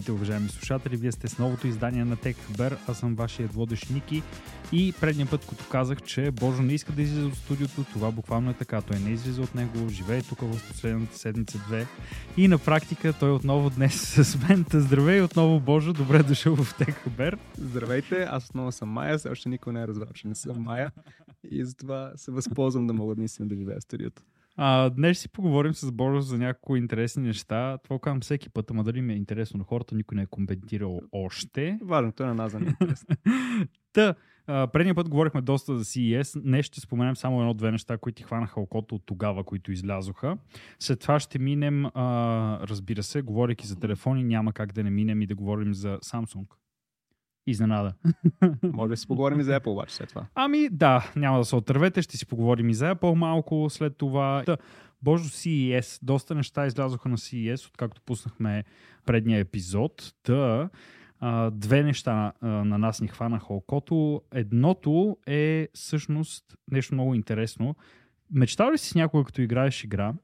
Здравейте, уважаеми слушатели! Вие сте с новото издание на TechBear. Аз съм вашия водещ Ники. И предния път, като казах, че Божо не иска да излиза от студиото, това буквално е така. Той не излиза от него, живее тук в последната седмица-две. И на практика той отново днес с мен. Здравей отново, Божо! Добре дошъл в TechBear. Здравейте, аз отново съм Майя. Все още никой не е разбрал, че не съм Майя. И затова се възползвам да мога наистина да живея в студиото. А, днес си поговорим с Борис за някои интересни неща. Това казвам всеки път, ама дали ми е интересно на хората, никой не е коментирал още. Важното е на нас да е. Та, предния път говорихме доста за CES. Днес ще споменем само едно-две неща, които ти хванаха окото от тогава, които излязоха. След това ще минем, а, разбира се, говоряки за телефони, няма как да не минем и да говорим за Samsung. Изненада. Може да си поговорим и за Apple обаче след това. Ами да, няма да се отървете, ще си поговорим и за Apple малко след това. Та, Божо CES, доста неща излязоха на CES, откакто пуснахме предния епизод. Та, а, две неща а, на нас ни хванаха окото. Едното е всъщност нещо много интересно. Мечтал ли си с някога, като играеш игра,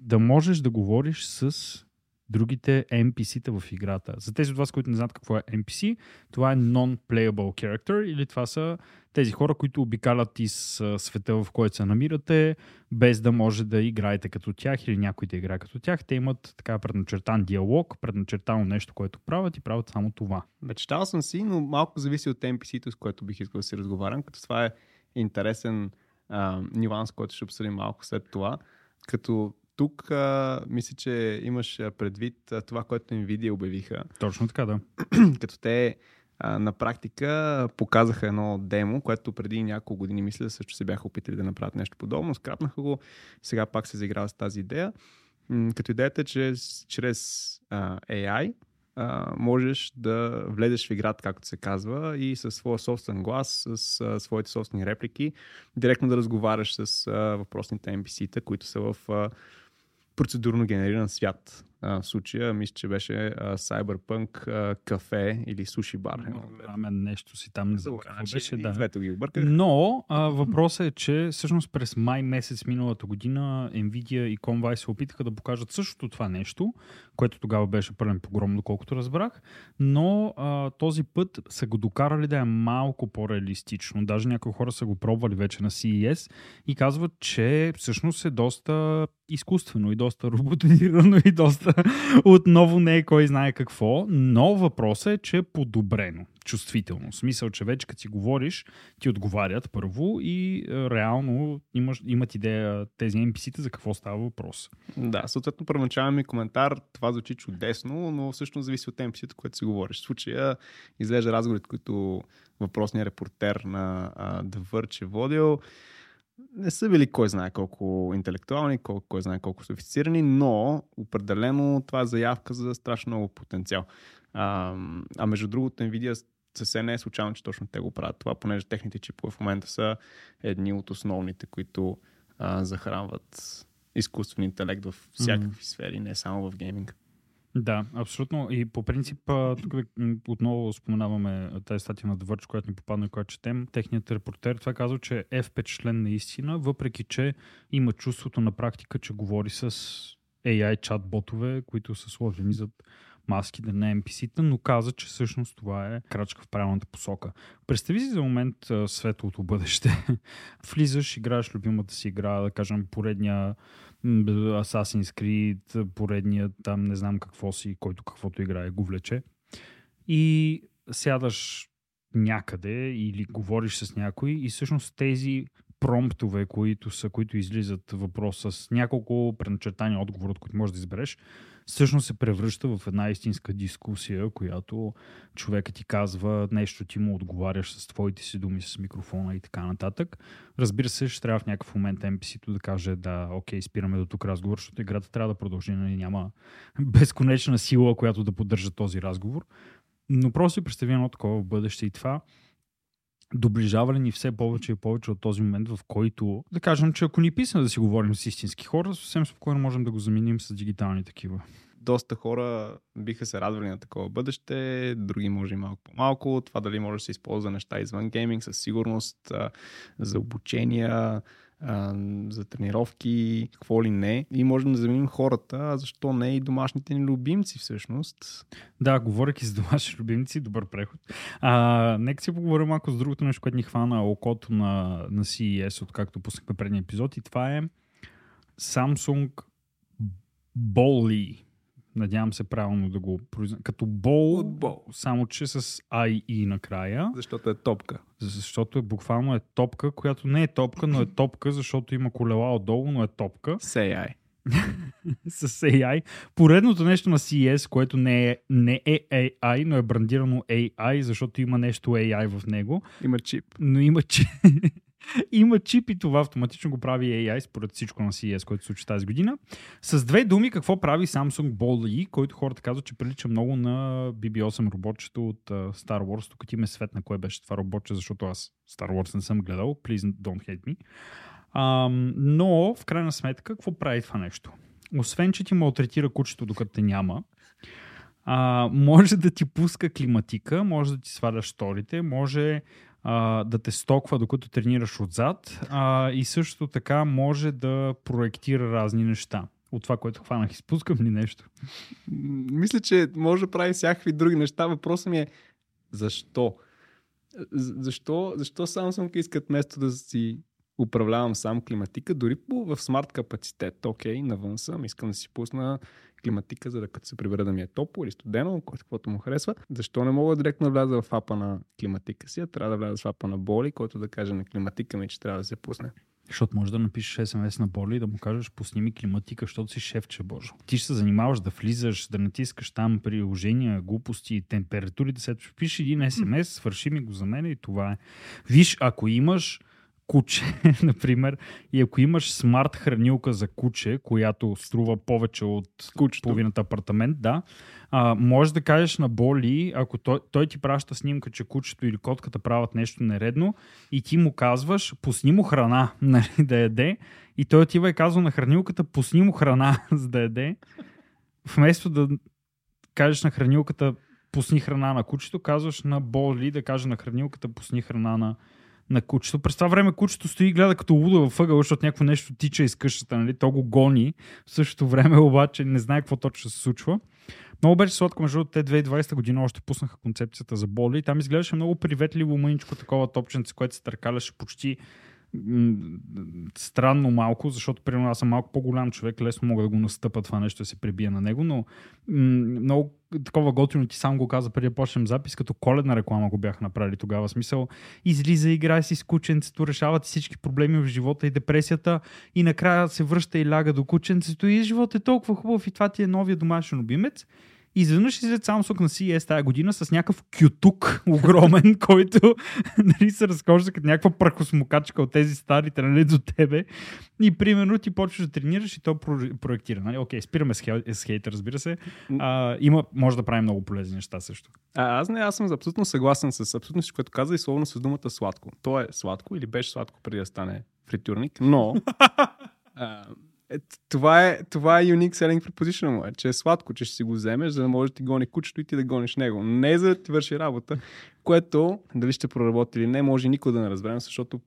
да можеш да говориш с другите NPC-та в играта. За тези от вас, които не знаят какво е NPC, това е Non-Playable Character или това са тези хора, които обикалят из света, в който се намирате, без да може да играете като тях или някой да играе като тях. Те имат така предначертан диалог, предначертано нещо, което правят и правят само това. Мечтал съм си, но малко зависи от NPC-то, с което бих искал да си разговарям, като това е интересен а, нюанс, който ще обсъдим малко след това. Като тук а, мисля, че имаш предвид а, това, което Nvidia обявиха. Точно така, да. Като те а, на практика показаха едно демо, което преди няколко години, мисля, също се бяха опитали да направят нещо подобно. Скрапнаха го, сега пак се заиграва с тази идея. М- като идеята е, че чрез а, AI а, можеш да влезеш в играта, както се казва, и със своя собствен глас, с а, своите собствени реплики, директно да разговаряш с а, въпросните NPC-та, които са в а, процедурно генериран свят. А, в случая, мисля, че беше а, Cyberpunk а, кафе или суши бар. Рамен нещо си там. Не знам значи, беше, да. Двете ги обърках. Но а, въпросът е, че всъщност през май месец миналата година Nvidia и Convai се опитаха да покажат същото това нещо, което тогава беше пълен погром, доколкото разбрах, но а, този път са го докарали да е малко по-реалистично. Даже някои хора са го пробвали вече на CES и казват, че всъщност е доста изкуствено и доста роботизирано и доста отново не е кой знае какво, но въпросът е, че е подобрено чувствително. В смисъл, че вече като си говориш, ти отговарят първо и е, реално имаш, имат идея тези NPC-та за какво става въпрос. Да, съответно първоначален ми коментар, това звучи чудесно, но всъщност зависи от NPC-та, което си говориш. В случая изглежда разговорите, които въпросният репортер на The Verge е водил, не са били кой знае колко интелектуални, кой, кой знае колко софистицирани, но определено това е заявка за страшно много потенциал. А, а между другото, Nvidia съвсем не е случайно, че точно те го правят това, понеже техните чипове в момента са едни от основните, които а, захранват изкуствен интелект в всякакви mm-hmm. сфери, не само в гейминг. Да, абсолютно. И по принцип, тук отново споменаваме тази статия на Verge, която ни попадна и която четем. Техният репортер това казва, че е впечатлен наистина, въпреки че има чувството на практика, че говори с AI чат-ботове, които са сложени зад маските на NPC-та, но каза, че всъщност това е крачка в правилната посока. Представи си за момент светлото бъдеще. Влизаш, играеш любимата си игра, да кажем поредния Assassin's Creed, поредния там не знам какво си, който каквото играе го влече. И сядаш някъде или говориш с някой и всъщност тези промптове, които са, които излизат въпрос с няколко предначертани отговори, от които можеш да избереш, всъщност се превръща в една истинска дискусия, която човекът ти казва нещо, ти му отговаряш с твоите си думи, с микрофона и така нататък. Разбира се, ще трябва в някакъв момент NPC-то да каже да, окей, спираме до тук разговор, защото играта трябва да продължи, нали няма безконечна сила, която да поддържа този разговор. Но просто си представи едно такова бъдеще и това доближава ли ни все повече и повече от този момент, в който, да кажем, че ако ни писаме да си говорим с истински хора, съвсем спокойно можем да го заменим с дигитални такива. доста хора биха се радвали на такова бъдеще, други може и малко по-малко. Това дали може да се използва неща извън гейминг, със сигурност, за обучения, за тренировки, какво ли не. И можем да заменим хората, а защо не и домашните ни любимци всъщност. Да, говоряки за домашни любимци, добър преход. А, нека си поговорим малко с другото нещо, което ни хвана окото на, на CES, откакто пуснахме предния епизод и това е Samsung Bolly. Надявам се правилно да го произнеса. Като бол, бол, само че с IE накрая. Защото е топка. Защото е, буквално е топка, която не е топка, но е топка, защото има колела отдолу, но е топка. Say I. с AI. Поредното нещо на CES, което не е, не е AI, но е брандирано AI, защото има нещо AI в него. Има чип. Но има чип. Има чип и това автоматично го прави AI според всичко на CES, което се случи тази година. С две думи, какво прави Samsung Ball който хората казват, че прилича много на BB-8 роботчето от Star Wars. Тук ти ме свет на кое беше това роботче, защото аз Star Wars не съм гледал. Please don't hate me. Um, но, в крайна сметка, какво прави това нещо? Освен, че ти малтретира кучето, докато те няма, а, може да ти пуска климатика, може да ти сваля шторите, може а, да те стоква докато тренираш отзад а, и също така може да проектира разни неща. От това, което хванах, изпускам ли нещо? Мисля, че може да прави всякакви други неща. Въпросът ми е защо? Защо, защо Samsung искат место да си управлявам сам климатика, дори в смарт капацитет, окей, навън съм, искам да си пусна климатика, за да като се прибера да ми е топло или студено, каквото му харесва. Защо не мога директно да вляза в апа на климатика си, а трябва да вляза в апа на боли, който да каже на климатика ми, че трябва да се пусне. Защото може да напишеш смс на Боли и да му кажеш пусни ми климатика, защото си шефче, боже. Ти ще се занимаваш да влизаш, да натискаш там приложения, глупости, температури, да се пишеш един смс, свърши ми го за мен и това е. Виж, ако имаш куче, например, и ако имаш смарт хранилка за куче, която струва повече от Кучето. половината апартамент, да, а, можеш да кажеш на Боли, ако той, той ти праща снимка, че кучето или котката правят нещо нередно и ти му казваш, пусни му храна нали, да яде. И той отива и казва на хранилката, пусни му храна за да яде, вместо да кажеш на хранилката, пусни храна на кучето, казваш на Боли да каже на хранилката, пусни храна на на кучето. През това време кучето стои и гледа като лудо във ъгъл, защото някакво нещо тича из къщата, нали? То го гони. В същото време обаче не знае какво точно се случва. Много беше сладко, между те 2020 година още пуснаха концепцията за боли там изглеждаше много приветливо мъничко такова топченце, което се търкаляше почти странно малко, защото примерно аз съм малко по-голям човек, лесно мога да го настъпа това нещо да се прибия на него, но много такова готино ти сам го каза преди да почнем запис, като коледна реклама го бяха направили тогава. Смисъл, излиза, играй си с кученцето, решават всички проблеми в живота и депресията и накрая се връща и ляга до кученцето и живот е толкова хубав и това ти е новия домашен любимец. И изведнъж излезе Samsung на CES тази година с някакъв кютук огромен, който нали, се разхожда като някаква прахосмокачка от тези старите нали, до тебе. И примерно ти почваш да тренираш и то проектира. Нали? Окей, спираме с, хей, с хейта, разбира се. А, има, може да прави много полезни неща също. А, аз не, аз съм абсолютно съгласен с абсолютно всичко, което каза и словно с думата сладко. То е сладко или беше сладко преди да стане фритюрник, но а, е, това, е, това е unique selling proposition му, че е сладко, че ще си го вземеш, за да може да ти гони кучето и ти да гониш него. Не за да ти върши работа, което дали ще проработи или не, може никой да не разберем, защото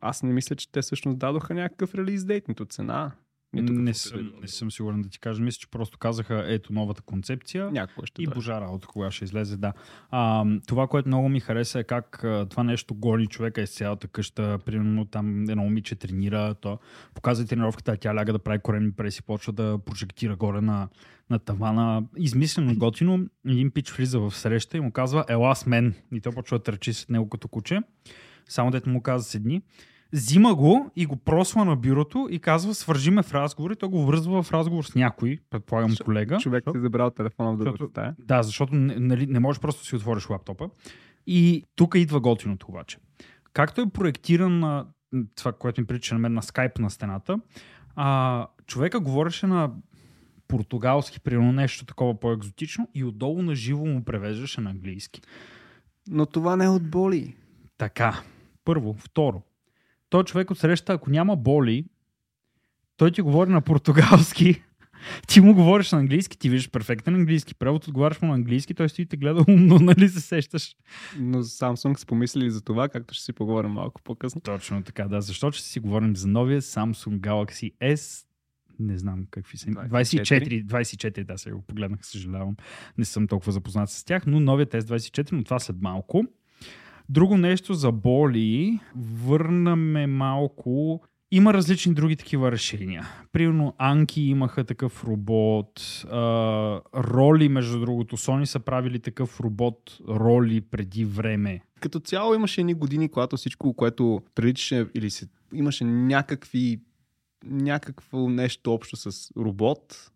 аз не мисля, че те всъщност дадоха някакъв релиз дейт, нито цена, нито не, съм, не съм сигурен да ти кажа. Мисля, че просто казаха ето новата концепция Някой ще и да. божа работа, кога ще излезе. Да. А, това, което много ми хареса е как а, това нещо гони човека из цялата къща. Примерно там едно момиче тренира, то показва тренировката, а тя ляга да прави коремни преси, почва да прожектира горе на, на тавана. Измислено готино. Един пич влиза в среща и му казва ела с мен. И той почва да търчи след него като куче. Само дето му каза седни взима го и го просва на бюрото и казва, свържи ме в разговор и той го връзва в разговор с някой, предполагам колега. Човек ти е забрал телефона в другата стая. Да, защото нали, не можеш просто да си отвориш лаптопа. И тук идва готиното обаче. Както е проектиран на това, което ми прилича на мен на скайп на стената, а, човека говореше на португалски, примерно нещо такова по-екзотично и отдолу на живо му превеждаше на английски. Но това не е от боли. Така. Първо. Второ той човек от среща, ако няма боли, той ти говори на португалски Ти му говориш на английски, ти виждаш перфектен английски превод, отговаряш му на английски, той стои и те гледа умно, нали се сещаш? Но Samsung са помислили за това, както ще си поговорим малко по-късно. Точно така, да. Защо ще си говорим за новия Samsung Galaxy S не знам какви са. 24, 24, да, сега го погледнах, съжалявам. Не съм толкова запознат с тях, но новият S24, но това след малко. Друго нещо за боли, върнаме малко има различни други такива решения. Примерно Анки имаха такъв робот, роли, между другото, Sony са правили такъв робот роли преди време. Като цяло имаше едни години, когато всичко, което приличаше или се, имаше някакви някакво нещо общо с робот,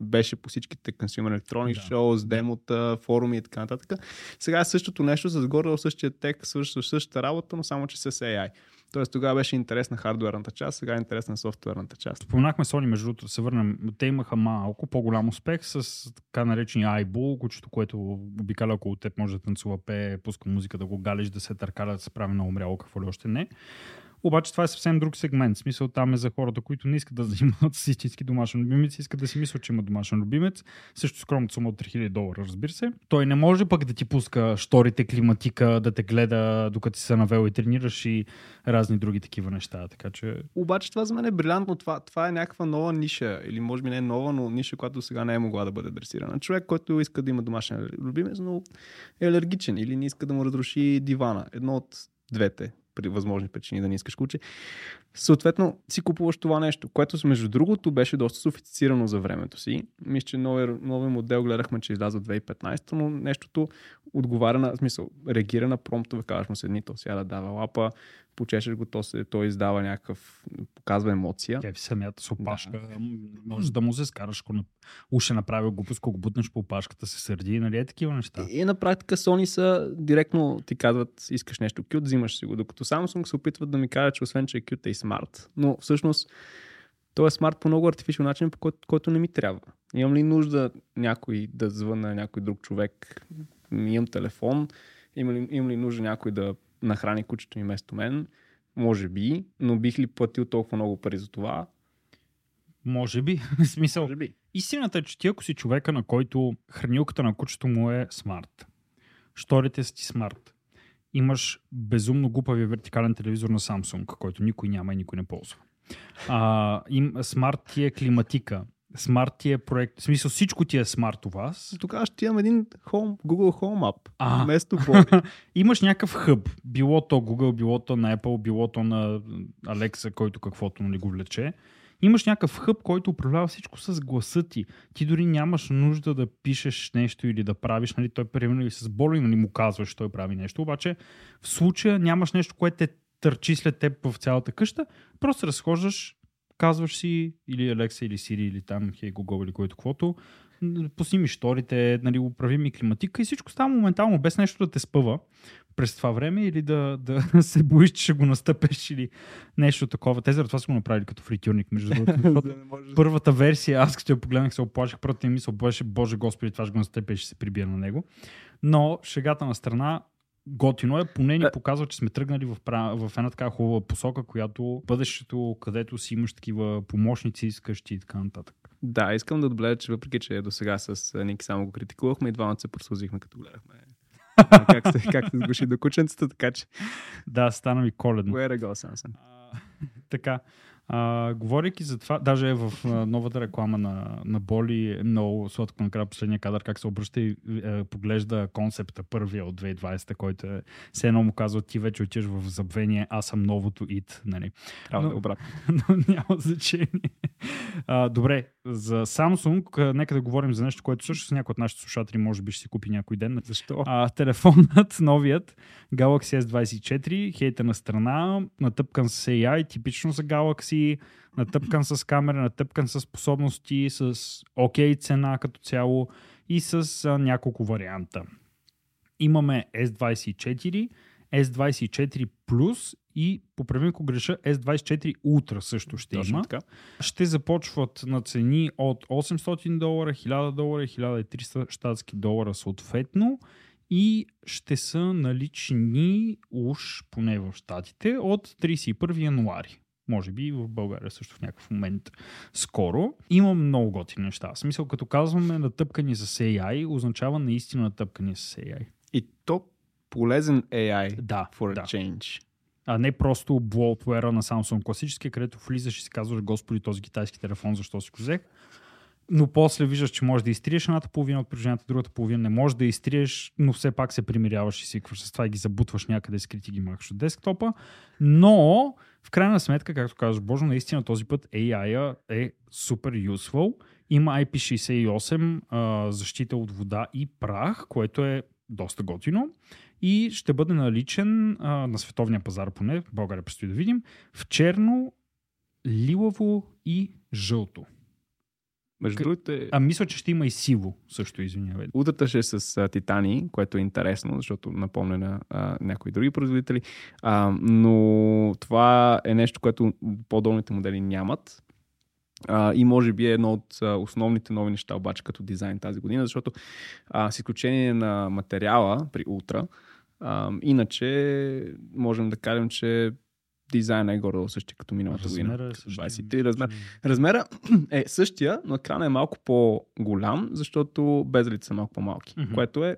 беше по всичките Consumer Electronics да. Shows, демота, форуми и така нататък. Сега е същото нещо, с горе същия тек, свършва същата работа, но само че с AI. Тоест тогава беше интересна хардуерната част, сега е интересна софтуерната част. Споменахме Sony, между другото, се върнем. Те имаха малко по-голям успех с така наречения iBull, кучето, което обикаля около теб, може да танцува, пее, пуска музика, да го галиш, да се търкаля, да се прави на умряло, какво ли още не. Обаче това е съвсем друг сегмент. Смисъл там е за хората, които не искат да занимават с истински домашен любимец, искат да си мислят, че има домашен любимец. Също скромната сума от 3000 долара, разбира се. Той не може пък да ти пуска шторите, климатика, да те гледа докато си се навел и тренираш и разни други такива неща. Така че... Обаче това за мен е брилянтно. Това, това е някаква нова ниша. Или може би не е нова, но ниша, която сега не е могла да бъде адресирана. Човек, който иска да има домашен любимец, но е алергичен или не иска да му разруши дивана. Едно от двете при възможни причини да не искаш куче. Съответно, си купуваш това нещо, което между другото беше доста софистицирано за времето си. Мисля, че нови, нови модел гледахме, че изляза 2015, но нещото отговаря на, смисъл, реагира на промптове, казваш му седни, то сега да дава лапа, почешеш го, то се, той издава някакъв, показва емоция. Тя ви самията с опашка, да. може да му се скараш, ако уше направил глупост, ако го бутнеш по опашката, се сърди, нали е такива неща. И на практика Sony са директно ти казват, искаш нещо кют, взимаш си го, докато Samsung се опитват да ми кажат, че освен, че е кют е и смарт, но всъщност той е смарт по много артифичен начин, по който, който не ми трябва. Имам ли нужда някой да звъна някой друг човек? Имам телефон. Имам ли, имам ли нужда някой да нахрани кучето ми вместо мен. Може би, но бих ли платил толкова много пари за това? Може би. Смисъл. Може би. Истината е, че ти ако си човека, на който хранилката на кучето му е смарт, шторите са ти смарт, имаш безумно глупавия вертикален телевизор на Samsung, който никой няма и никой не ползва. А, им, смарт ти е климатика, смарт ти е проект. В смисъл всичко ти е смарт у вас. Тогава ще имам един home, Google Home App. А. Вместо Имаш някакъв хъб. Било то Google, било то на Apple, било то на Alexa, който каквото нали го влече. Имаш някакъв хъб, който управлява всичко с гласа ти. Ти дори нямаш нужда да пишеш нещо или да правиш, нали, той примерно и с боли нали, му казваш, той прави нещо, обаче в случая нямаш нещо, което те търчи след теб в цялата къща, просто разхождаш казваш си или Alexa или Siri или там Hey Google или което каквото, пусни ми шторите, нали, управи ми климатика и всичко става моментално, без нещо да те спъва през това време или да, да се боиш, че ще го настъпеш или нещо такова. Те заради това са го направили като фритюрник, между другото. първата версия, аз като я погледнах, се оплаших, първата ми мисъл беше, боже господи, това ще го настъпя и ще се прибия на него. Но шегата на страна, готино е, поне ни е. показва, че сме тръгнали в, в една така хубава посока, която бъдещето, където си имаш такива помощници, къщи и така нататък. Да, искам да отбележа, че въпреки, че до сега с Ники само го критикувахме и двамата се прослузихме, като гледахме как се, как се сгуши до кученцата, така че... Да, стана ми коледно. Where go, Samsung? така. А, говорейки за това, даже в а, новата реклама на, на Боли много сладко накрая последния кадър, как се обръща и е, поглежда концепта първия от 2020, който е все едно му казва, ти вече отиваш в забвение, аз съм новото ит. Нали? Трябва но, да обратно. но няма значение. А, добре, за Samsung, нека да говорим за нещо, което също с някои от нашите слушатели може би ще си купи някой ден. Защо? А, телефонът, новият Galaxy S24, хейта на страна, натъпкан с AI, типично за Galaxy, натъпкан с камера, натъпкан с способности, с окей okay цена като цяло и с а, няколко варианта. Имаме S24, S24 Plus и поправим ако греша, S24 Ultra също ще Точно има. Така. Ще започват на цени от 800 долара, 1000 долара и 1300 щатски долара съответно и ще са налични уж поне в щатите от 31 януари. Може би и в България също в някакъв момент скоро. Има много готини неща. В смисъл, като казваме натъпкани с AI, означава наистина натъпкани с AI. И то полезен AI Да, for a да. change. а не просто bloatware на Samsung класически, където влизаш и си казваш, господи, този китайски телефон, защо си го взех. Но после виждаш, че можеш да изтриеш едната половина от приложението, другата половина не можеш да изтриеш, но все пак се примиряваш и свикваш с това и ги забутваш някъде скрити ги махаш от десктопа. Но, в крайна сметка, както казваш, Боже, наистина този път AI е супер useful. Има IP68 а, защита от вода и прах, което е доста готино и ще бъде наличен а, на световния пазар поне, в България предстои да видим, в черно, лилаво и жълто. Между другото, е- А мисля, че ще има и сиво също, извинявай. Удрата ще е с а, титани, което е интересно, защото напомня на а, някои други производители. А, но това е нещо, което по-долните модели нямат. А, и може би е едно от а, основните нови неща, обаче като дизайн тази година, защото а, с изключение на материала при Ултра, а, иначе можем да кажем, че дизайна е горе същия като миналата година. Е същия. 23 размер. Размера е същия, но екрана е малко по-голям, защото безелите са малко по-малки. Мгм. Което е...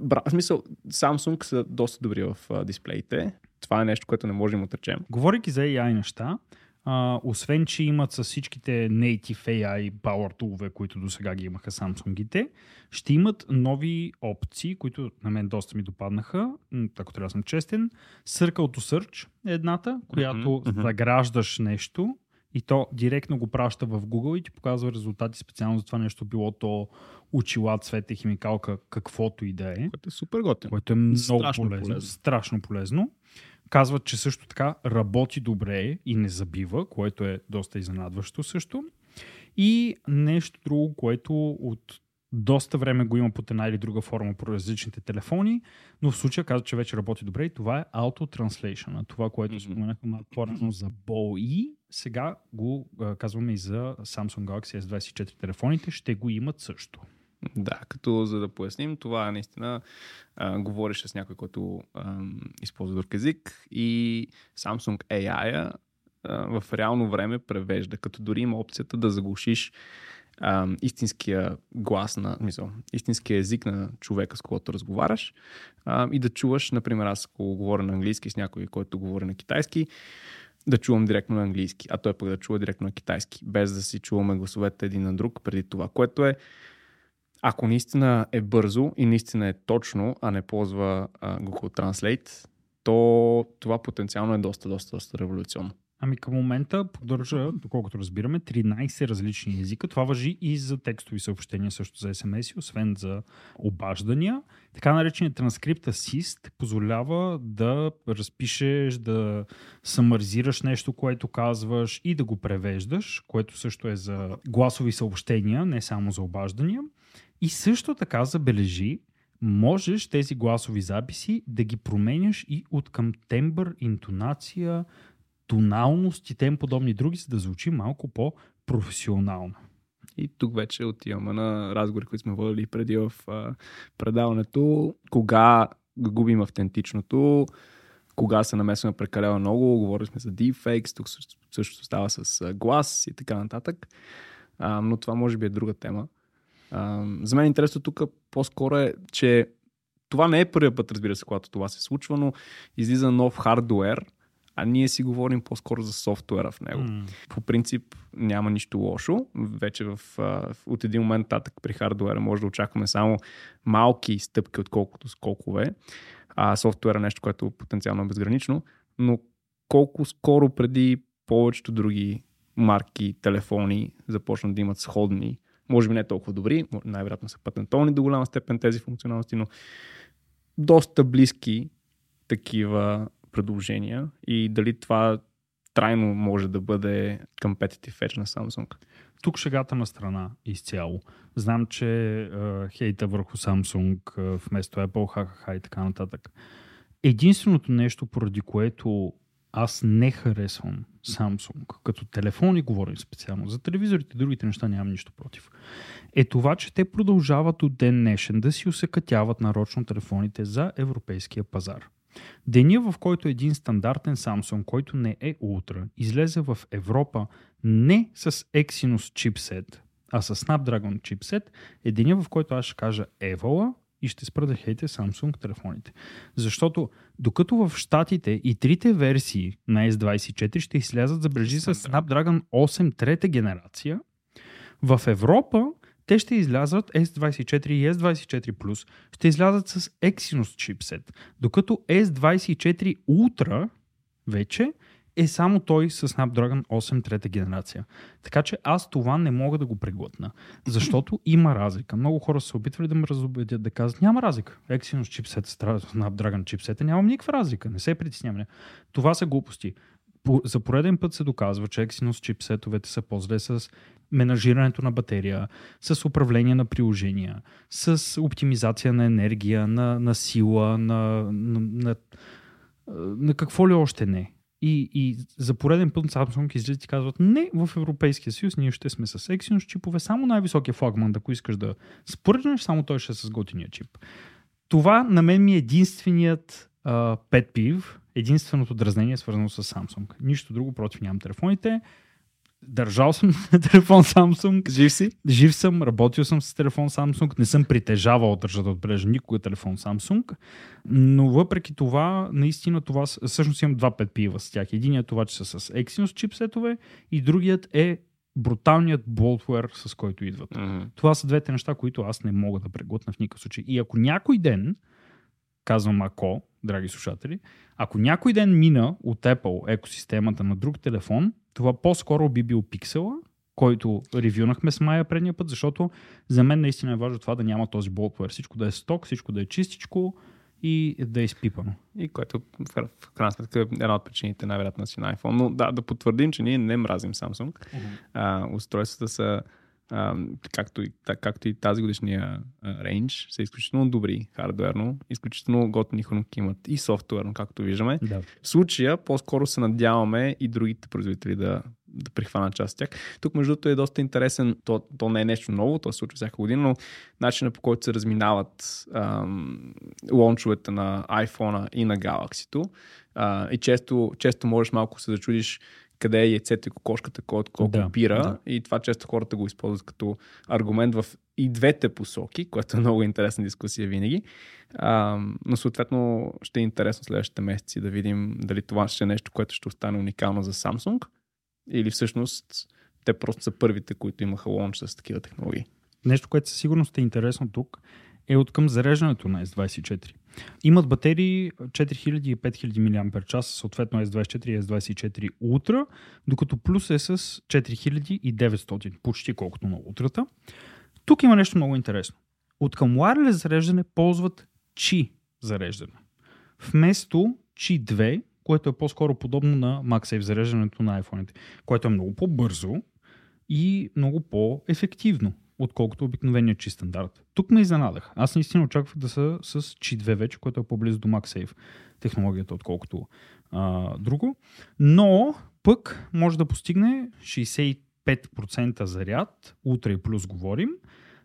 Бра, в смисъл, Samsung са доста добри в а, дисплеите. Това е нещо, което не можем да отречем. Говорейки за AI неща, а, освен, че имат с всичките native AI power tool които до сега ги имаха Samsung-ите, ще имат нови опции, които на мен доста ми допаднаха, ако трябва да съм честен. Circle to Search е едната, която мгм. заграждаш нещо и то директно го праща в Google и ти показва резултати специално за това нещо, било то очила, цвете, химикалка, каквото и да е Което е супер готино. което е много Страшно полезно, полезно. Страшно полезно. Казват, че също така работи добре и не забива, което е доста изненадващо също. И нещо друго, което от доста време го има под една или друга форма по различните телефони, но в случая казва, че вече работи добре и това е Auto Translation. Това, което споменахме малко по-рано за BOE, сега го а, казваме и за Samsung Galaxy S24 телефоните, ще го имат също. Да, като за да поясним, това наистина а, говориш с някой, който ам, използва друг език и Samsung AI а, в реално време превежда, като дори има опцията да заглушиш ам, истинския глас на, мисъл, истинския език на човека, с когото разговаряш ам, и да чуваш, например, аз ако говоря на английски с някой, който говори на китайски, да чувам директно на английски, а той пък да чува директно на китайски, без да си чуваме гласовете един на друг преди това, което е ако наистина е бързо и наистина е точно, а не ползва Google Translate, то това потенциално е доста, доста, доста революционно. Ами към момента поддържа, доколкото разбираме, 13 различни езика. Това въжи и за текстови съобщения, също за SMS, освен за обаждания. Така нареченият транскрипт Assist позволява да разпишеш, да самаризираш нещо, което казваш и да го превеждаш, което също е за гласови съобщения, не само за обаждания. И също така забележи, можеш тези гласови записи да ги променяш и от към тембър, интонация, тоналност и тем подобни други, за да звучи малко по-професионално. И тук вече отиваме на разговори, които сме водили преди в а, предаването. Кога губим автентичното, кога се намесваме прекалено много, говорили сме за deepfakes, тук също, става с глас и така нататък. А, но това може би е друга тема. А, за мен интересно тук по-скоро е, че това не е първият път, разбира се, когато това се случва, но излиза нов хардуер, а ние си говорим по-скоро за софтуера в него. М. По принцип няма нищо лошо. Вече в, от един момент татък при хардуера може да очакваме само малки стъпки, отколкото скокове. А софтуера е нещо, което потенциално е безгранично. Но колко скоро преди повечето други марки, телефони започнат да имат сходни, може би не толкова добри, най-вероятно са патентовани до голяма степен тези функционалности, но доста близки такива предложения и дали това трайно може да бъде competitive edge на Samsung. Тук шегата на страна изцяло. Знам, че е, хейта върху Samsung е, вместо Apple, ха-ха-ха и така нататък. Единственото нещо, поради което аз не харесвам Samsung като телефони, говорим специално за телевизорите, другите неща нямам нищо против, е това, че те продължават от ден днешен да си усъкътяват нарочно телефоните за европейския пазар. Деня, в който един стандартен Samsung, който не е Ultra, излезе в Европа не с Exynos чипсет, а с Snapdragon чипсет, е деня, в който аз ще кажа Евала и ще спра да хейте Samsung телефоните. Защото докато в Штатите и трите версии на S24 ще излязат, забележи с Snapdragon 8 трета генерация, в Европа те ще излязат S24 и S24 Plus, ще излязат с Exynos чипсет, докато S24 Ultra вече е само той с Snapdragon 8 трета генерация. Така че аз това не мога да го преглътна, защото има разлика. Много хора са опитвали да ме разобедят, да казват, няма разлика. Exynos чипсет, Snapdragon чипсета, нямам никаква разлика, не се притеснявам. Това са глупости. За пореден път се доказва, че Exynos чипсетовете са по-зле с менажирането на батерия, с управление на приложения, с оптимизация на енергия, на, на сила, на, на, на, на какво ли още не. И, и за пореден път Samsung излизат и казват, не, в Европейския съюз ние ще сме с Exynos чипове, само най-високия флагман, ако искаш да спърнеш, само той ще е с готиния чип. Това на мен ми е единственият пет пив, единственото дразнение свързано с Samsung. Нищо друго против нямам телефоните. Държал съм телефон Samsung. Жив си? Жив съм, работил съм с телефон Samsung, не съм притежавал, държа да отбележа никога телефон Samsung, но въпреки това, наистина това, всъщност имам два пива с тях. Единият е това, че са с Exynos чипсетове и другият е бруталният болтвер, с който идват. Mm-hmm. Това са двете неща, които аз не мога да преглътна в никакъв случай. И ако някой ден, казвам ако, драги слушатели, ако някой ден мина от Apple екосистемата на друг телефон, това по-скоро би бил пиксела, който ревюнахме с Майя предния път, защото за мен наистина е важно това да няма този болтвер. Всичко да е сток, всичко да е чистичко и да е изпипано. И което в, в крайна сметка е една от причините най-вероятно си на iPhone. Но да, да потвърдим, че ние не мразим Samsung. Uh-huh. А, устройствата са както, и, както и тази годишния рейндж, са изключително добри хардуерно, изключително готини хронки имат и софтуерно, както виждаме. Да. В случая по-скоро се надяваме и другите производители да, да прихванат част от тях. Тук между другото е доста интересен, то, то не е нещо ново, то се случва всяка година, но начинът по който се разминават ам, лончовете на iPhone и на Galaxy-то. Uh, и често, често можеш малко се зачудиш къде е яйцето и кокошката, кой колко да, пира. Да. И това често хората го използват като аргумент в и двете посоки, което е много интересна дискусия винаги. А, но съответно ще е интересно следващите месеци да видим дали това ще е нещо, което ще остане уникално за Samsung или всъщност те просто са първите, които имаха лонч с такива технологии. Нещо, което със сигурност е интересно тук, е от към зареждането на S24. Имат батерии 4000 и 5000 мАч, съответно S24 и S24 Ultra, докато плюс е с 4900, почти колкото на Ultra. Тук има нещо много интересно. От към wireless зареждане ползват Qi зареждане. Вместо Qi 2, което е по-скоро подобно на MagSafe зареждането на iPhone, което е много по-бързо и много по-ефективно отколкото обикновения чи стандарт. Тук ме изненадах. Аз наистина очаквах да са с чи 2 вече, което е по-близо до MagSafe технологията, отколкото а, друго. Но пък може да постигне 65% заряд, утре и плюс говорим,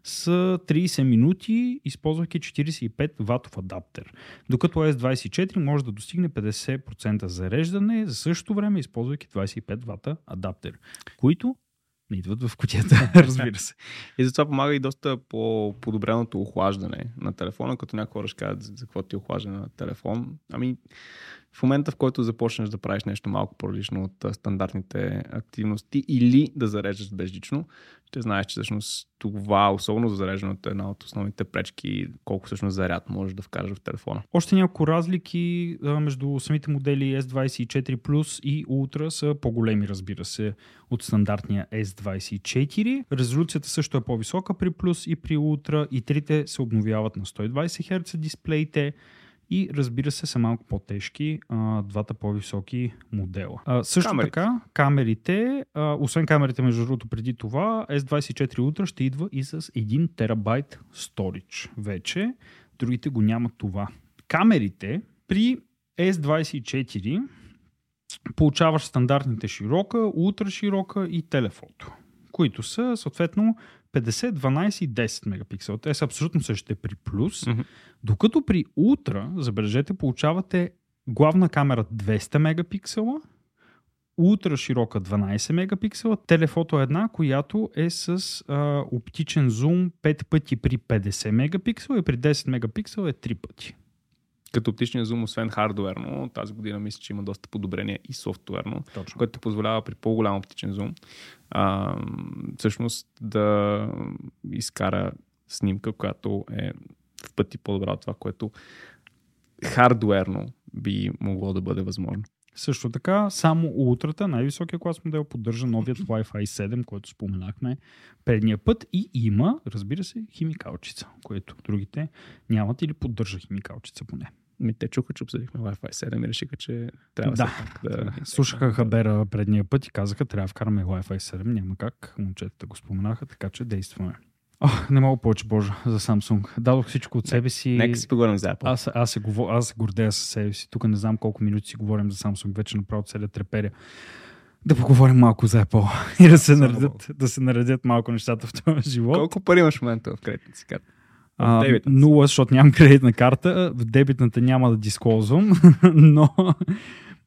с 30 минути, използвайки 45 ватов адаптер. Докато S24 може да достигне 50% зареждане за същото време, използвайки 25 вата адаптер, които не идват в кутията, разбира се. и затова помага и доста по подобреното охлаждане на телефона, като някои хора ще кажат за какво ти е охлаждане на телефон. Ами, в момента, в който започнеш да правиш нещо малко по-различно от стандартните активности или да зареждаш безжично, ще знаеш, че всъщност това, особено за зареждането, е една от основните пречки, колко всъщност заряд можеш да вкараш в телефона. Още няколко разлики между самите модели S24 Plus и Ultra са по-големи, разбира се, от стандартния S24. Резолюцията също е по-висока при Plus и при Ultra и трите се обновяват на 120 Hz дисплеите и разбира се са малко по-тежки а, двата по-високи модела. А, също камерите. така, камерите, а, освен камерите между другото преди това, S24 Ultra ще идва и с 1 терабайт storage вече. Другите го нямат това. Камерите при S24 получаваш стандартните широка, ултра широка и телефото, които са съответно 50, 12 и 10 мегапиксела. Те са абсолютно същите при плюс. Мгм. Докато при ултра, забележете, получавате главна камера 200 мегапиксела, ултра широка 12 мегапиксела, телефото една, която е с а, оптичен зум 5 пъти при 50 мегапиксела и при 10 мегапиксела е 3 пъти. Като оптичния зум, освен хардуерно, тази година мисля, че има доста подобрение и софтуерно, Точно. което позволява при по-голям оптичен зум а, всъщност да изкара снимка, която е в пъти по-добра от това, което хардуерно би могло да бъде възможно. Също така, само ултрата, най-високия клас модел, поддържа новият Wi-Fi 7, който споменахме предния път и има, разбира се, химикалчица, което другите нямат или поддържа химикалчица поне. Ми, те чуха, че обсъдихме Wi-Fi 7 и решиха, че трябва Да. да... Слушаха Хабера предния път и казаха, трябва да вкараме Wi-Fi 7, няма как, момчетата го споменаха, така че действаме. О, не мога повече, Боже, за Samsung. Дадох всичко от себе си. Нека си поговорим за Apple. Аз, аз, се, говор... аз се гордея със себе си. Тук не знам колко минути си говорим за Samsung. Вече направо целият треперя. Да поговорим малко за Apple и да се, наредят, да се наредят малко нещата в този живот. Колко пари имаш в момента в кредитната си карта? А, нула, защото нямам кредитна карта. В дебитната няма да дисклозвам, но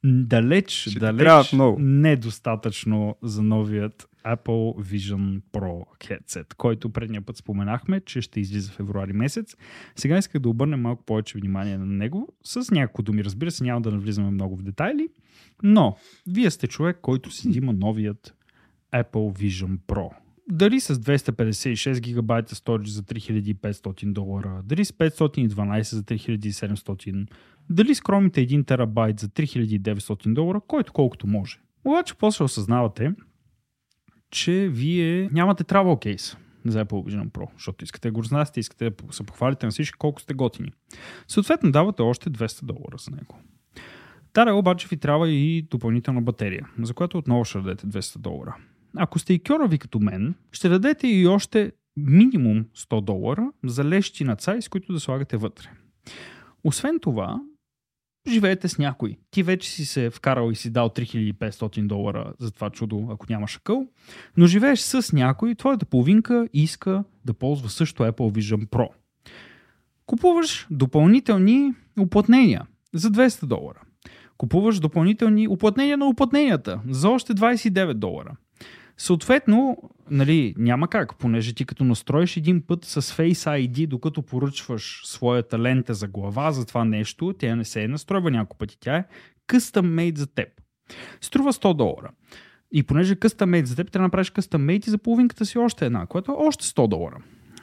далеч, Ще далеч недостатъчно за новият Apple Vision Pro headset, който предния път споменахме, че ще излиза в февруари месец. Сега исках да обърнем малко повече внимание на него, с няколко думи. Разбира се, няма да навлизаме много в детайли, но вие сте човек, който си взима новият Apple Vision Pro. Дали с 256 гигабайта storage за 3500 долара, дали с 512 за 3700, дали с хромите 1 терабайт за 3900 долара, който колкото може. Обаче после осъзнавате, че вие нямате travel case за Apple Vision Pro, защото искате да го знаете, искате да се похвалите на всички колко сте готини. Съответно давате още 200 долара за него. Тара обаче ви трябва и допълнителна батерия, за която отново ще дадете 200 долара. Ако сте и кьорави като мен, ще дадете и още минимум 100 долара за лещи на цай, с които да слагате вътре. Освен това, живеете с някой. Ти вече си се вкарал и си дал 3500 долара за това чудо, ако нямаш акъл, но живееш с някой, твоята половинка иска да ползва също Apple Vision Pro. Купуваш допълнителни уплътнения за 200 долара. Купуваш допълнителни уплътнения на уплътненията за още 29 долара. Съответно, нали, няма как, понеже ти като настроиш един път с Face ID, докато поръчваш своята лента за глава за това нещо, тя не се е настройва няколко пъти. Тя е custom made за теб. Струва 100 долара. И понеже custom made за теб, трябва да направиш custom made и за половинката си още една, което е още 100 долара.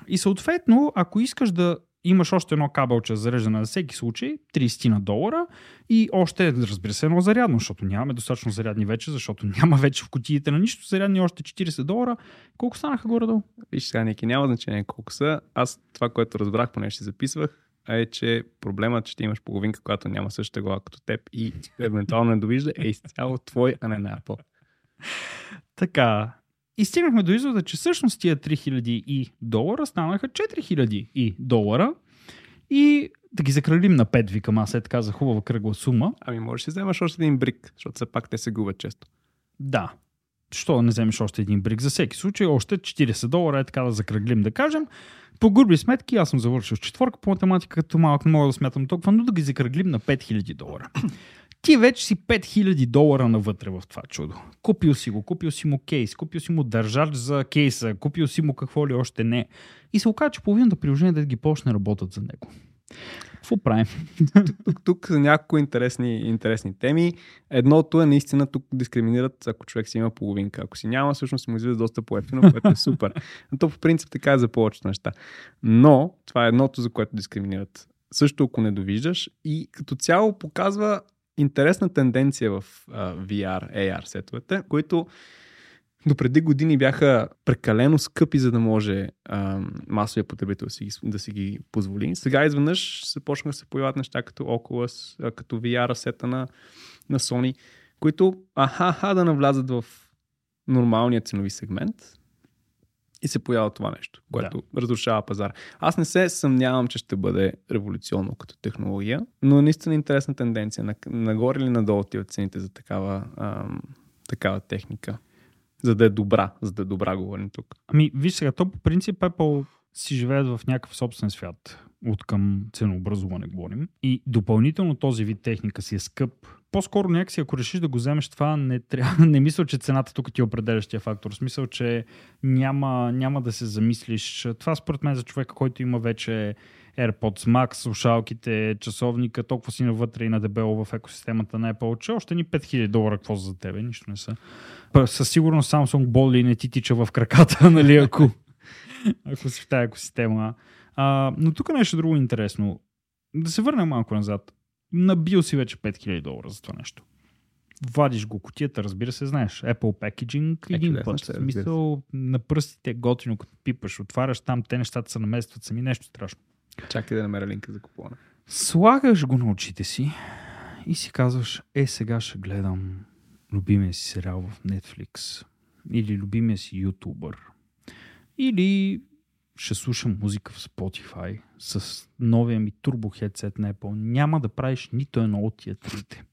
И съответно, ако искаш да имаш още едно кабелче за зареждане на всеки случай, 30 на долара и още, разбира се, едно зарядно, защото нямаме достатъчно зарядни вече, защото няма вече в кутиите на нищо зарядни още 40 долара. Колко станаха горе-долу? Виж сега, Ники, няма значение колко са. Аз това, което разбрах, поне ще записвах, е, че проблемът, че ти имаш половинка, която няма същата глава като теб и евентуално не довижда, е изцяло твой, а не на Apple. Така. И стигнахме до извода, че всъщност тия 3000 и долара станаха 4000 и долара. И да ги закралим на 5, викам аз е така за хубава кръгла сума. Ами можеш да вземаш още един брик, защото все пак те се губят често. Да. Що не вземеш още един брик? За всеки случай, още 40 долара е така да закръглим, да кажем. По груби сметки, аз съм завършил четворка по математика, като малък не мога да смятам толкова, но да ги закръглим на 5000 долара. Ти вече си 5000 долара навътре в това чудо. Купил си го, купил си му кейс, купил си му държач за кейса, купил си му какво ли още не. И се оказа, че половината приложения да ги почне работят за него. Какво правим? Тук, са няколко интересни, интересни теми. Едното е наистина тук дискриминират, ако човек си има половинка. Ако си няма, всъщност му излиза доста по-ефтино, което е супер. Но то по принцип така е за повечето неща. Но това е едното, за което дискриминират. Също ако не довиждаш и като цяло показва интересна тенденция в а, VR, AR сетовете, които до преди години бяха прекалено скъпи, за да може а, масовия потребител си, да си ги позволи. Сега изведнъж се почнаха да се появяват неща като Oculus, а, като VR сета на, на Sony, които аха да навлязат в нормалния ценови сегмент и се появява това нещо, което да. разрушава пазара. Аз не се съмнявам, че ще бъде революционно като технология, но наистина интересна тенденция. На- Нагоре или надолу отиват цените за такава, ам, такава техника. За да е добра, за да е добра, говорим тук. Ами, виж сега, то по принцип Apple си живеят в някакъв собствен свят. От към ценообразуване говорим. И допълнително този вид техника си е скъп. По-скоро някакси, ако решиш да го вземеш това, не, трябва, не мисля, че цената тук ти е определящия фактор. В смисъл, че няма, няма да се замислиш. Това според мен за човека, който има вече AirPods Max, слушалките, часовника, толкова си навътре и на дебело в екосистемата на Apple, че още ни 5000 долара, какво за тебе, нищо не са. Със сигурност Samsung боли не ти тича в краката, нали, ако, ако си в тази екосистема. А, но тук нещо друго интересно. Да се върнем малко назад. Набил си вече 5000 долара за това нещо. Вадиш го кутията, разбира се, знаеш. Apple Packaging един път. В смисъл на пръстите е готино, като пипаш, отваряш там, те нещата се наместват сами, нещо страшно. Чакай да намеря линка за купуване. Слагаш го на очите си и си казваш, е сега ще гледам любимия си сериал в Netflix или любимия си ютубър или ще слушам музика в Spotify с новия ми турбо хедсет на Apple, няма да правиш нито едно от тия трите.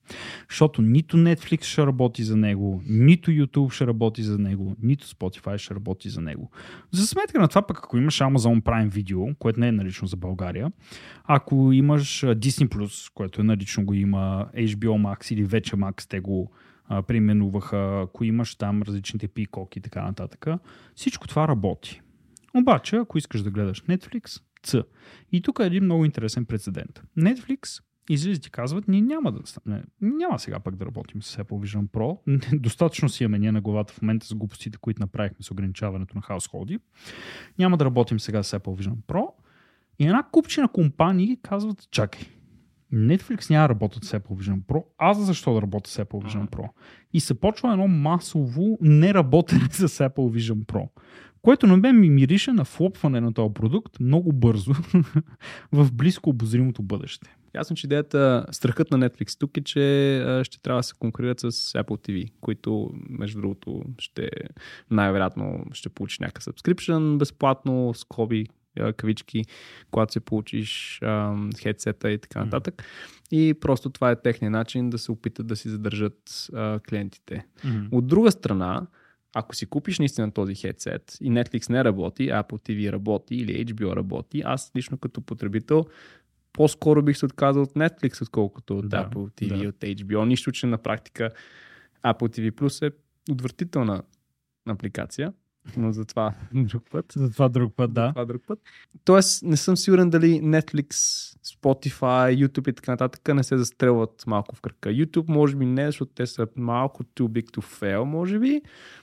Защото нито Netflix ще работи за него, нито YouTube ще работи за него, нито Spotify ще работи за него. За сметка на това пък, ако имаш Amazon Prime Video, което не е налично за България, ако имаш Disney+, което е налично го има, HBO Max или вече Max, те го а, преименуваха, ако имаш там различните пикоки и така нататък, всичко това работи. Обаче, ако искаш да гледаш Netflix, Ц. И тук е един много интересен прецедент. Netflix излизат и казват, ние няма да не, няма сега пък да работим с Apple Vision Pro. Достатъчно си имаме ние на главата в момента с глупостите, които направихме с ограничаването на хаусхолди. Няма да работим сега с Apple Vision Pro. И една купчина компании казват, чакай, Netflix няма да работят с Apple Vision Pro, аз защо да работя с Apple Vision Pro? И се почва едно масово неработене с Apple Vision Pro, което на мен ми мирише на флопване на този продукт много бързо в близко обозримото бъдеще. Ясно, че идеята, страхът на Netflix тук е, че ще трябва да се конкурират с Apple TV, които, между другото, ще най-вероятно ще получи някакъв subscription безплатно, скоби, кавички, когато се получиш хедсета и така нататък. Mm-hmm. И просто това е техния начин да се опитат да си задържат а, клиентите. Mm-hmm. От друга страна, ако си купиш наистина този хедсет и Netflix не работи, Apple TV работи или HBO работи, аз лично като потребител по-скоро бих се отказал от Netflix, отколкото от да, Apple TV да. от HBO. Нищо, че на практика Apple TV Plus е отвратителна апликация но за това друг път. За това друг път, да. За това друг път. Тоест, не съм сигурен дали Netflix, Spotify, YouTube и така нататък не се застрелват малко в кръка. YouTube може би не, защото те са малко too big to fail, може би,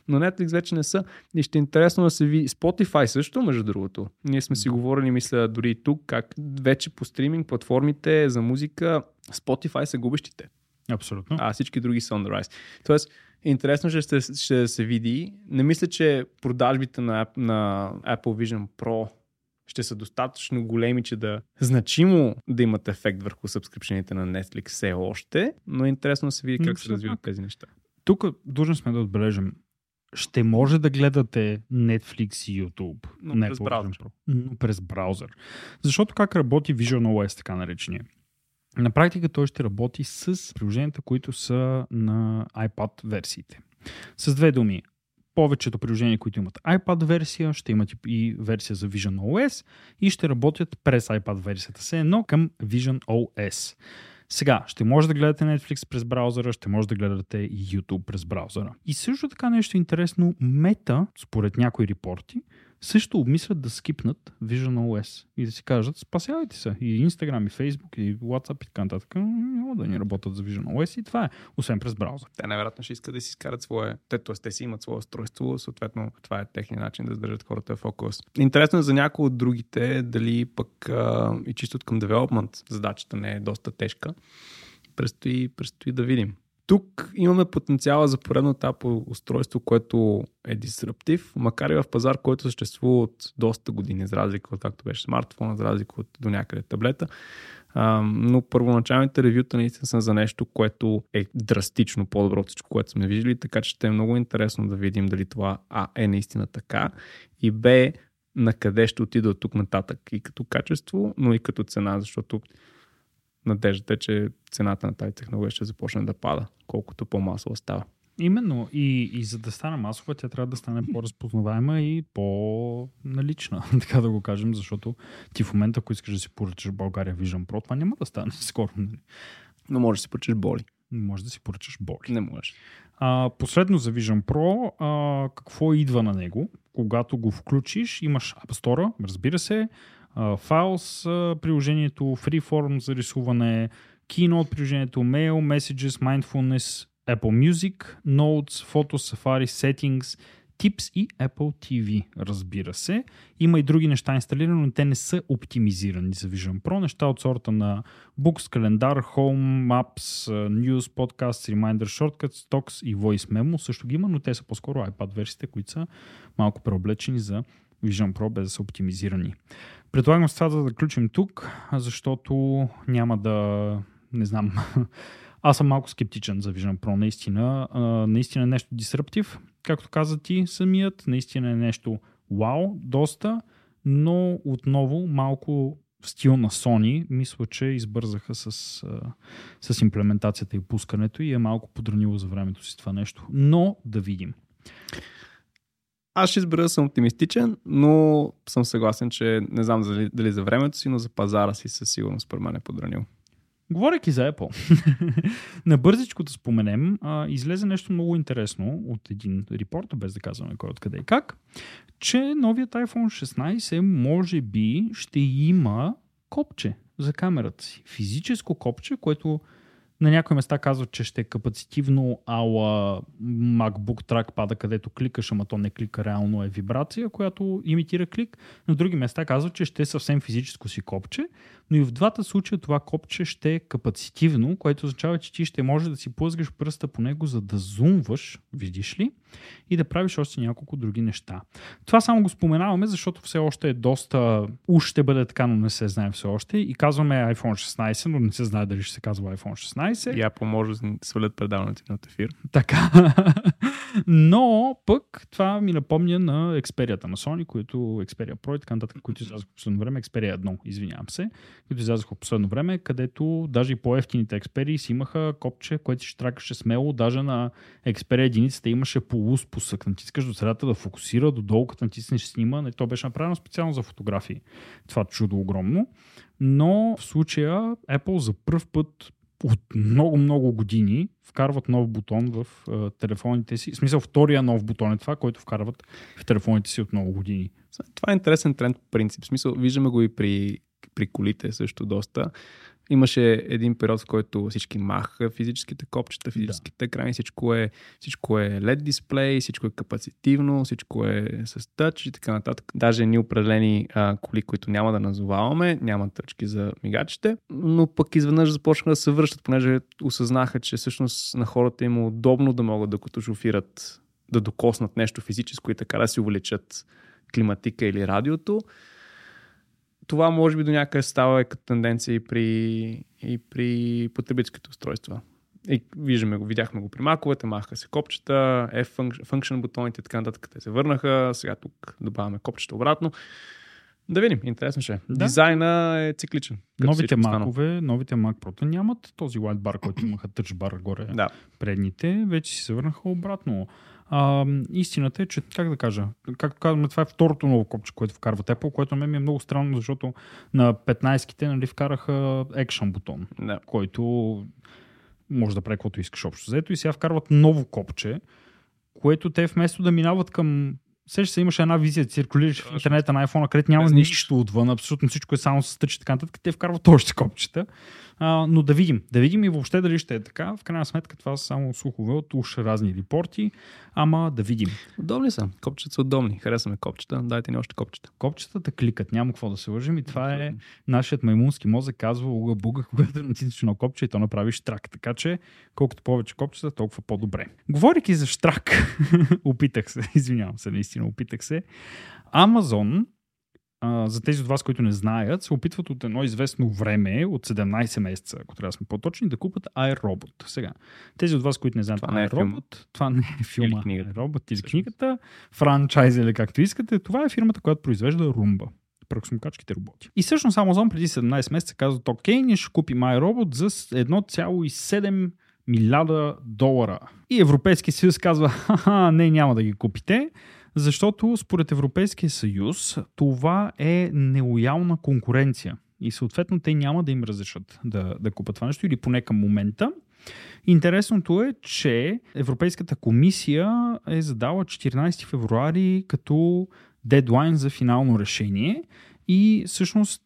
но Netflix вече не са. И ще е интересно да се види. Spotify също, между другото. Ние сме си говорили, мисля, дори и тук, как вече по стриминг платформите за музика Spotify са губещите. Абсолютно. А всички други са on the rise. Тоест, Интересно ще, ще, ще се види. Не мисля, че продажбите на, на Apple Vision Pro ще са достатъчно големи, че да значимо да имат ефект върху сабскрипшените на Netflix все още, но е интересно да се види как се развиват тези неща. Тук дължен сме да отбележим. Ще може да гледате Netflix и YouTube. Но през браузър. Но през браузър. Защото как работи Vision OS, така наречения? На практика той ще работи с приложенията, които са на iPad версиите. С две думи, повечето приложения, които имат iPad версия, ще имат и версия за Vision OS и ще работят през iPad версията се едно към Vision OS. Сега, ще може да гледате Netflix през браузъра, ще може да гледате YouTube през браузъра. И също така нещо интересно, Мета, според някои репорти, също обмислят да скипнат Vision OS и да си кажат, спасявайте се. И Instagram, и Facebook, и WhatsApp и така нататък. Няма да ни работят за Vision OS и това е, освен през браузър. Те най-вероятно ще искат да си изкарат свое, те, т.е. те си имат свое устройство, съответно това е техния начин да задържат хората в фокус. Интересно е за някои от другите, дали пък а, и чисто към development задачата не е доста тежка. Предстои, предстои да видим. Тук имаме потенциала за поредно етапо устройство, което е дисруптив, макар и в пазар, който съществува от доста години, за разлика от както беше смартфон, за разлика от до някъде таблета. Но първоначалните ревюта наистина са за нещо, което е драстично по-добро от всичко, което сме виждали, така че ще е много интересно да видим дали това А е наистина така и Б на къде ще отида от тук нататък и като качество, но и като цена, защото надеждата е, че цената на тази технология ще започне да пада, колкото по-масово става. Именно. И, и за да стане масова, тя трябва да стане по-разпознаваема и по-налична, така да го кажем, защото ти в момента, ако искаш да си поръчаш България Vision Pro, това няма да стане скоро. Нали? Но можеш да си поръчаш боли. Може да си поръчаш боли. Не можеш. А, последно за Vision Pro, а, какво идва на него? Когато го включиш, имаш App Store, разбира се, Files, приложението, Freeform за рисуване, Keynote приложението, Mail, Messages, Mindfulness, Apple Music, Notes, Photos, Safari, Settings, Tips и Apple TV, разбира се. Има и други неща инсталирани, но те не са оптимизирани за Vision Pro. Неща от сорта на Books, календар, Home, Maps, News, Podcasts, Reminder, Shortcuts, Stocks и Voice Memo също ги има, но те са по-скоро iPad версиите, които са малко преоблечени за Vision Pro, без да са оптимизирани. Предлагам с това да заключим тук, защото няма да, не знам, аз съм малко скептичен за Vision Pro, наистина. Наистина е нещо дисруптив, както каза ти самият, наистина е нещо вау, доста, но отново малко в стил на Sony, мисля, че избързаха с, с имплементацията и пускането и е малко подранило за времето си това нещо. Но да видим. Аз ще избера съм оптимистичен, но съм съгласен, че не знам дали, дали за времето си, но за пазара си със сигурност според мен е подранил. Говорейки за Apple, на бързичко да споменем, а, излезе нещо много интересно от един репорт, без да казваме кой откъде и как, че новият iPhone 16 може би ще има копче за камерата си. Физическо копче, което на някои места казват, че ще е капацитивно ала MacBook Trackpad, където кликаш, ама то не клика реално е вибрация, която имитира клик. На други места казват, че ще е съвсем физическо си копче, но и в двата случая това копче ще е капацитивно, което означава, че ти ще може да си плъзгаш пръста по него, за да зумваш, видиш ли, и да правиш още няколко други неща. Това само го споменаваме, защото все още е доста... Уж ще бъде така, но не се знае все още. И казваме iPhone 16, но не се знае дали ще се казва iPhone 16. И Apple може да свалят предаването на ефир. Така. Но пък това ми напомня на Xperia на Sony, които Xperia Pro и така нататък, които излязоха в последно време. Xperia 1, извинявам се, които излязоха в последно време, където даже и по-ефтините Xperia си имаха копче, което ще тракаше смело. Даже на Xperia единицата имаше по полуспусък. Натискаш до средата да фокусира, до долу като натиснеш снима. То беше направено специално за фотографии. Това чудо огромно. Но в случая Apple за първ път от много-много години вкарват нов бутон в uh, телефоните си. В смисъл, втория нов бутон е това, който вкарват в телефоните си от много години. Това е интересен тренд по принцип. В смисъл, виждаме го и при, при колите също доста. Имаше един период, в който всички махаха физическите копчета, физическите да. екрани, всичко е, всичко е LED дисплей, всичко е капацитивно, всичко е с тъч и така нататък. Даже ни определени а, коли, които няма да назоваваме, нямат тъчки за мигачите, но пък изведнъж започнаха да се връщат, понеже осъзнаха, че всъщност на хората им е удобно да могат, докато шофират, да докоснат нещо физическо и така да си увеличат климатика или радиото това може би до някъде става като тенденция и при, и при потребителските устройства. И виждаме го, видяхме го при маковете, махаха се копчета, F-function бутоните и така нататък. Те се върнаха, сега тук добавяме копчета обратно. Да видим, интересно ще е. Да. Дизайна е цикличен. Новите макове, новите Mac Pro нямат този white bar, който имаха touch bar горе да. предните, вече си се върнаха обратно. А, истината е, че, как да кажа, както казваме, това е второто ново копче, което вкарват Apple, което ме ми е много странно, защото на 15-ките нали, вкараха Action бутон, да. който може да прави каквото искаш общо взето и сега вкарват ново копче, което те вместо да минават към Сеща се, имаше една визия, циркулираш в интернета на iPhone, където няма нищо отвън, абсолютно всичко е само с тъч и така нататък. Те вкарват още копчета. А, но да видим. Да видим и въобще дали ще е така. В крайна сметка това са само слухове от уж разни репорти. Ама да видим. Удобни са. Копчета са удобни. Харесваме копчета. Дайте ни още копчета. Копчетата кликат. Няма какво да се лъжим. И това е нашият маймунски мозък казва уга буга, когато натиснеш на копче и то направиш штрак. Така че колкото повече копчета, толкова по-добре. Говорейки за штрак, опитах се, извинявам се, наистина опитах се. Амазон а, за тези от вас, които не знаят, се опитват от едно известно време, от 17 месеца, ако трябва да сме по-точни, да купат iRobot. Сега, тези от вас, които не знаят това не е iRobot, това не е филма или книгата. iRobot или книгата, франчайз или както искате, това е фирмата, която произвежда Roomba пръксмокачките роботи. И всъщност Amazon преди 17 месеца казват, окей, ние ще купим iRobot за 1,7 милиарда долара. И Европейския съюз казва, ха не, няма да ги купите, защото според Европейския съюз това е нелоялна конкуренция. И съответно те няма да им разрешат да, да купат това нещо или поне към момента. Интересното е, че Европейската комисия е задала 14 февруари като дедлайн за финално решение и всъщност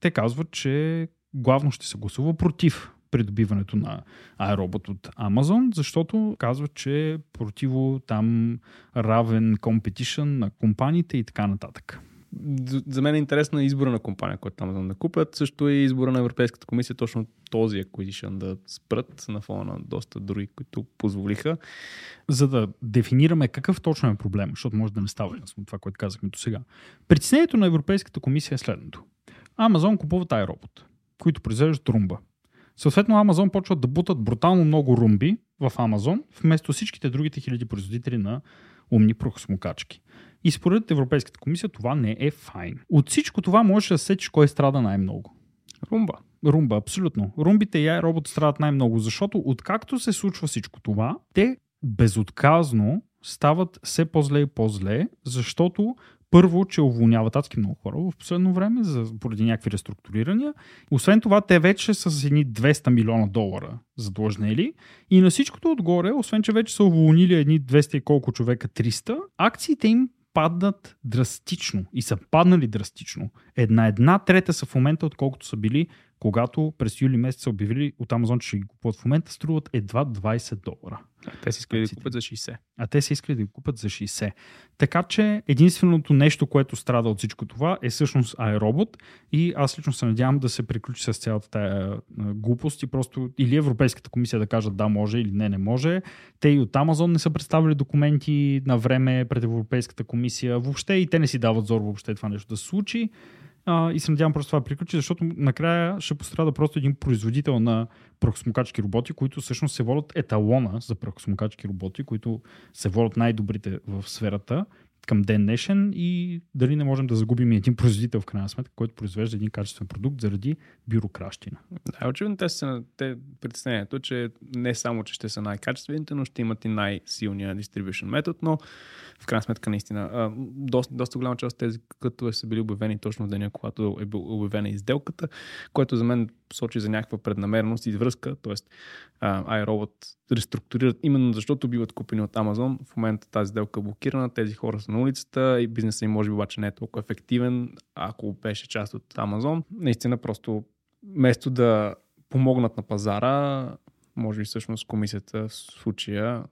те казват, че главно ще се гласува против придобиването на iRobot от Amazon, защото казват, че противо там равен competition на компаниите и така нататък за мен е интересна избора на компания, която там да купят. Също е избора на Европейската комисия точно този acquisition да спрат на фона на доста други, които позволиха. За да дефинираме какъв точно е проблем, защото може да не става ясно това, което казахме до сега. Притеснението на Европейската комисия е следното. Амазон купува iRobot, които произвеждат румба. Съответно, Амазон почват да бутат брутално много румби в Амазон, вместо всичките другите хиляди производители на умни прахосмокачки. И според Европейската комисия това не е файн. От всичко това можеш да сечеш кой страда най-много. Румба. Румба, абсолютно. Румбите и робот страдат най-много, защото откакто се случва всичко това, те безотказно стават все по-зле и по-зле, защото първо, че уволняват адски много хора в последно време за, поради някакви реструктурирания. Освен това, те вече са с едни 200 милиона долара задлъжнели. И на всичкото отгоре, освен че вече са уволнили едни 200 и колко човека, 300, акциите им паднат драстично и са паднали драстично. Една една трета са в момента, отколкото са били когато през юли месец са обявили от Амазон, че ще ги купуват в момента, струват едва 20 долара. А те си искали да ги купят за 60. А те си искали да ги купят за 60. Така че единственото нещо, което страда от всичко това е всъщност iRobot и аз лично се надявам да се приключи с цялата тая глупост и просто или Европейската комисия да кажат да може или не не може. Те и от Амазон не са представили документи на време пред Европейската комисия. Въобще и те не си дават зор въобще това нещо да се случи. А, и се надявам просто това приключи, защото накрая ще пострада просто един производител на прахосмокачки роботи, които всъщност се водят еталона за прахосмокачки роботи, които се водят най-добрите в сферата към ден днешен и дали не можем да загубим един производител в крайна сметка, който произвежда един качествен продукт заради бюрокращина. Да, очевидно те са те притеснението, че не само, че ще са най-качествените, но ще имат и най-силния distribution метод, но в крайна сметка наистина доста, доста голяма част от тези като са били обявени точно в деня, когато е обявена изделката, което за мен сочи за някаква преднамереност и връзка, т.е. iRobot реструктурират именно защото биват купени от Amazon. В момента тази сделка е блокирана, тези хора са на улицата и бизнесът им може би обаче не е толкова ефективен, ако беше част от Amazon. Наистина просто вместо да помогнат на пазара, може би всъщност комисията в случая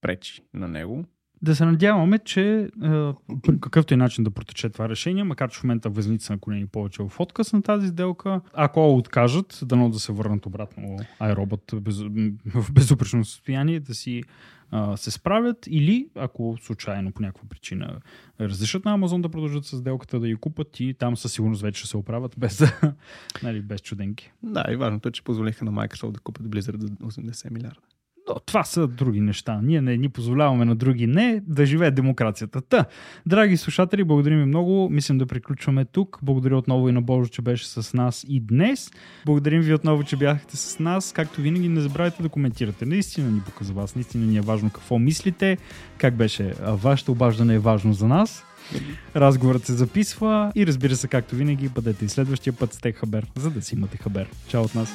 пречи на него да се надяваме, че по какъвто и начин да протече това решение, макар че в момента възници са наклонени повече в отказ на тази сделка, ако откажат, дано да се върнат обратно iRobot без, в безупречно състояние, да си а, се справят или ако случайно по някаква причина разрешат на Амазон да продължат с сделката да ги купат и там със сигурност вече ще се оправят без, нали, без чуденки. Да, и важното е, че позволиха на Microsoft да купят Blizzard за 80 милиарда. Но това са други неща. Ние не ни позволяваме на други не да живее демокрацията. Та, драги слушатели, благодарим ви много. Мислим да приключваме тук. Благодаря отново и на Божо, че беше с нас и днес. Благодарим ви отново, че бяхте с нас. Както винаги, не забравяйте да коментирате. Наистина ни бука за вас. Наистина ни е важно какво мислите. Как беше? Вашето обаждане е важно за нас. Разговорът се записва и разбира се, както винаги, бъдете и следващия път с Хабер, за да си имате хабер. Чао от нас!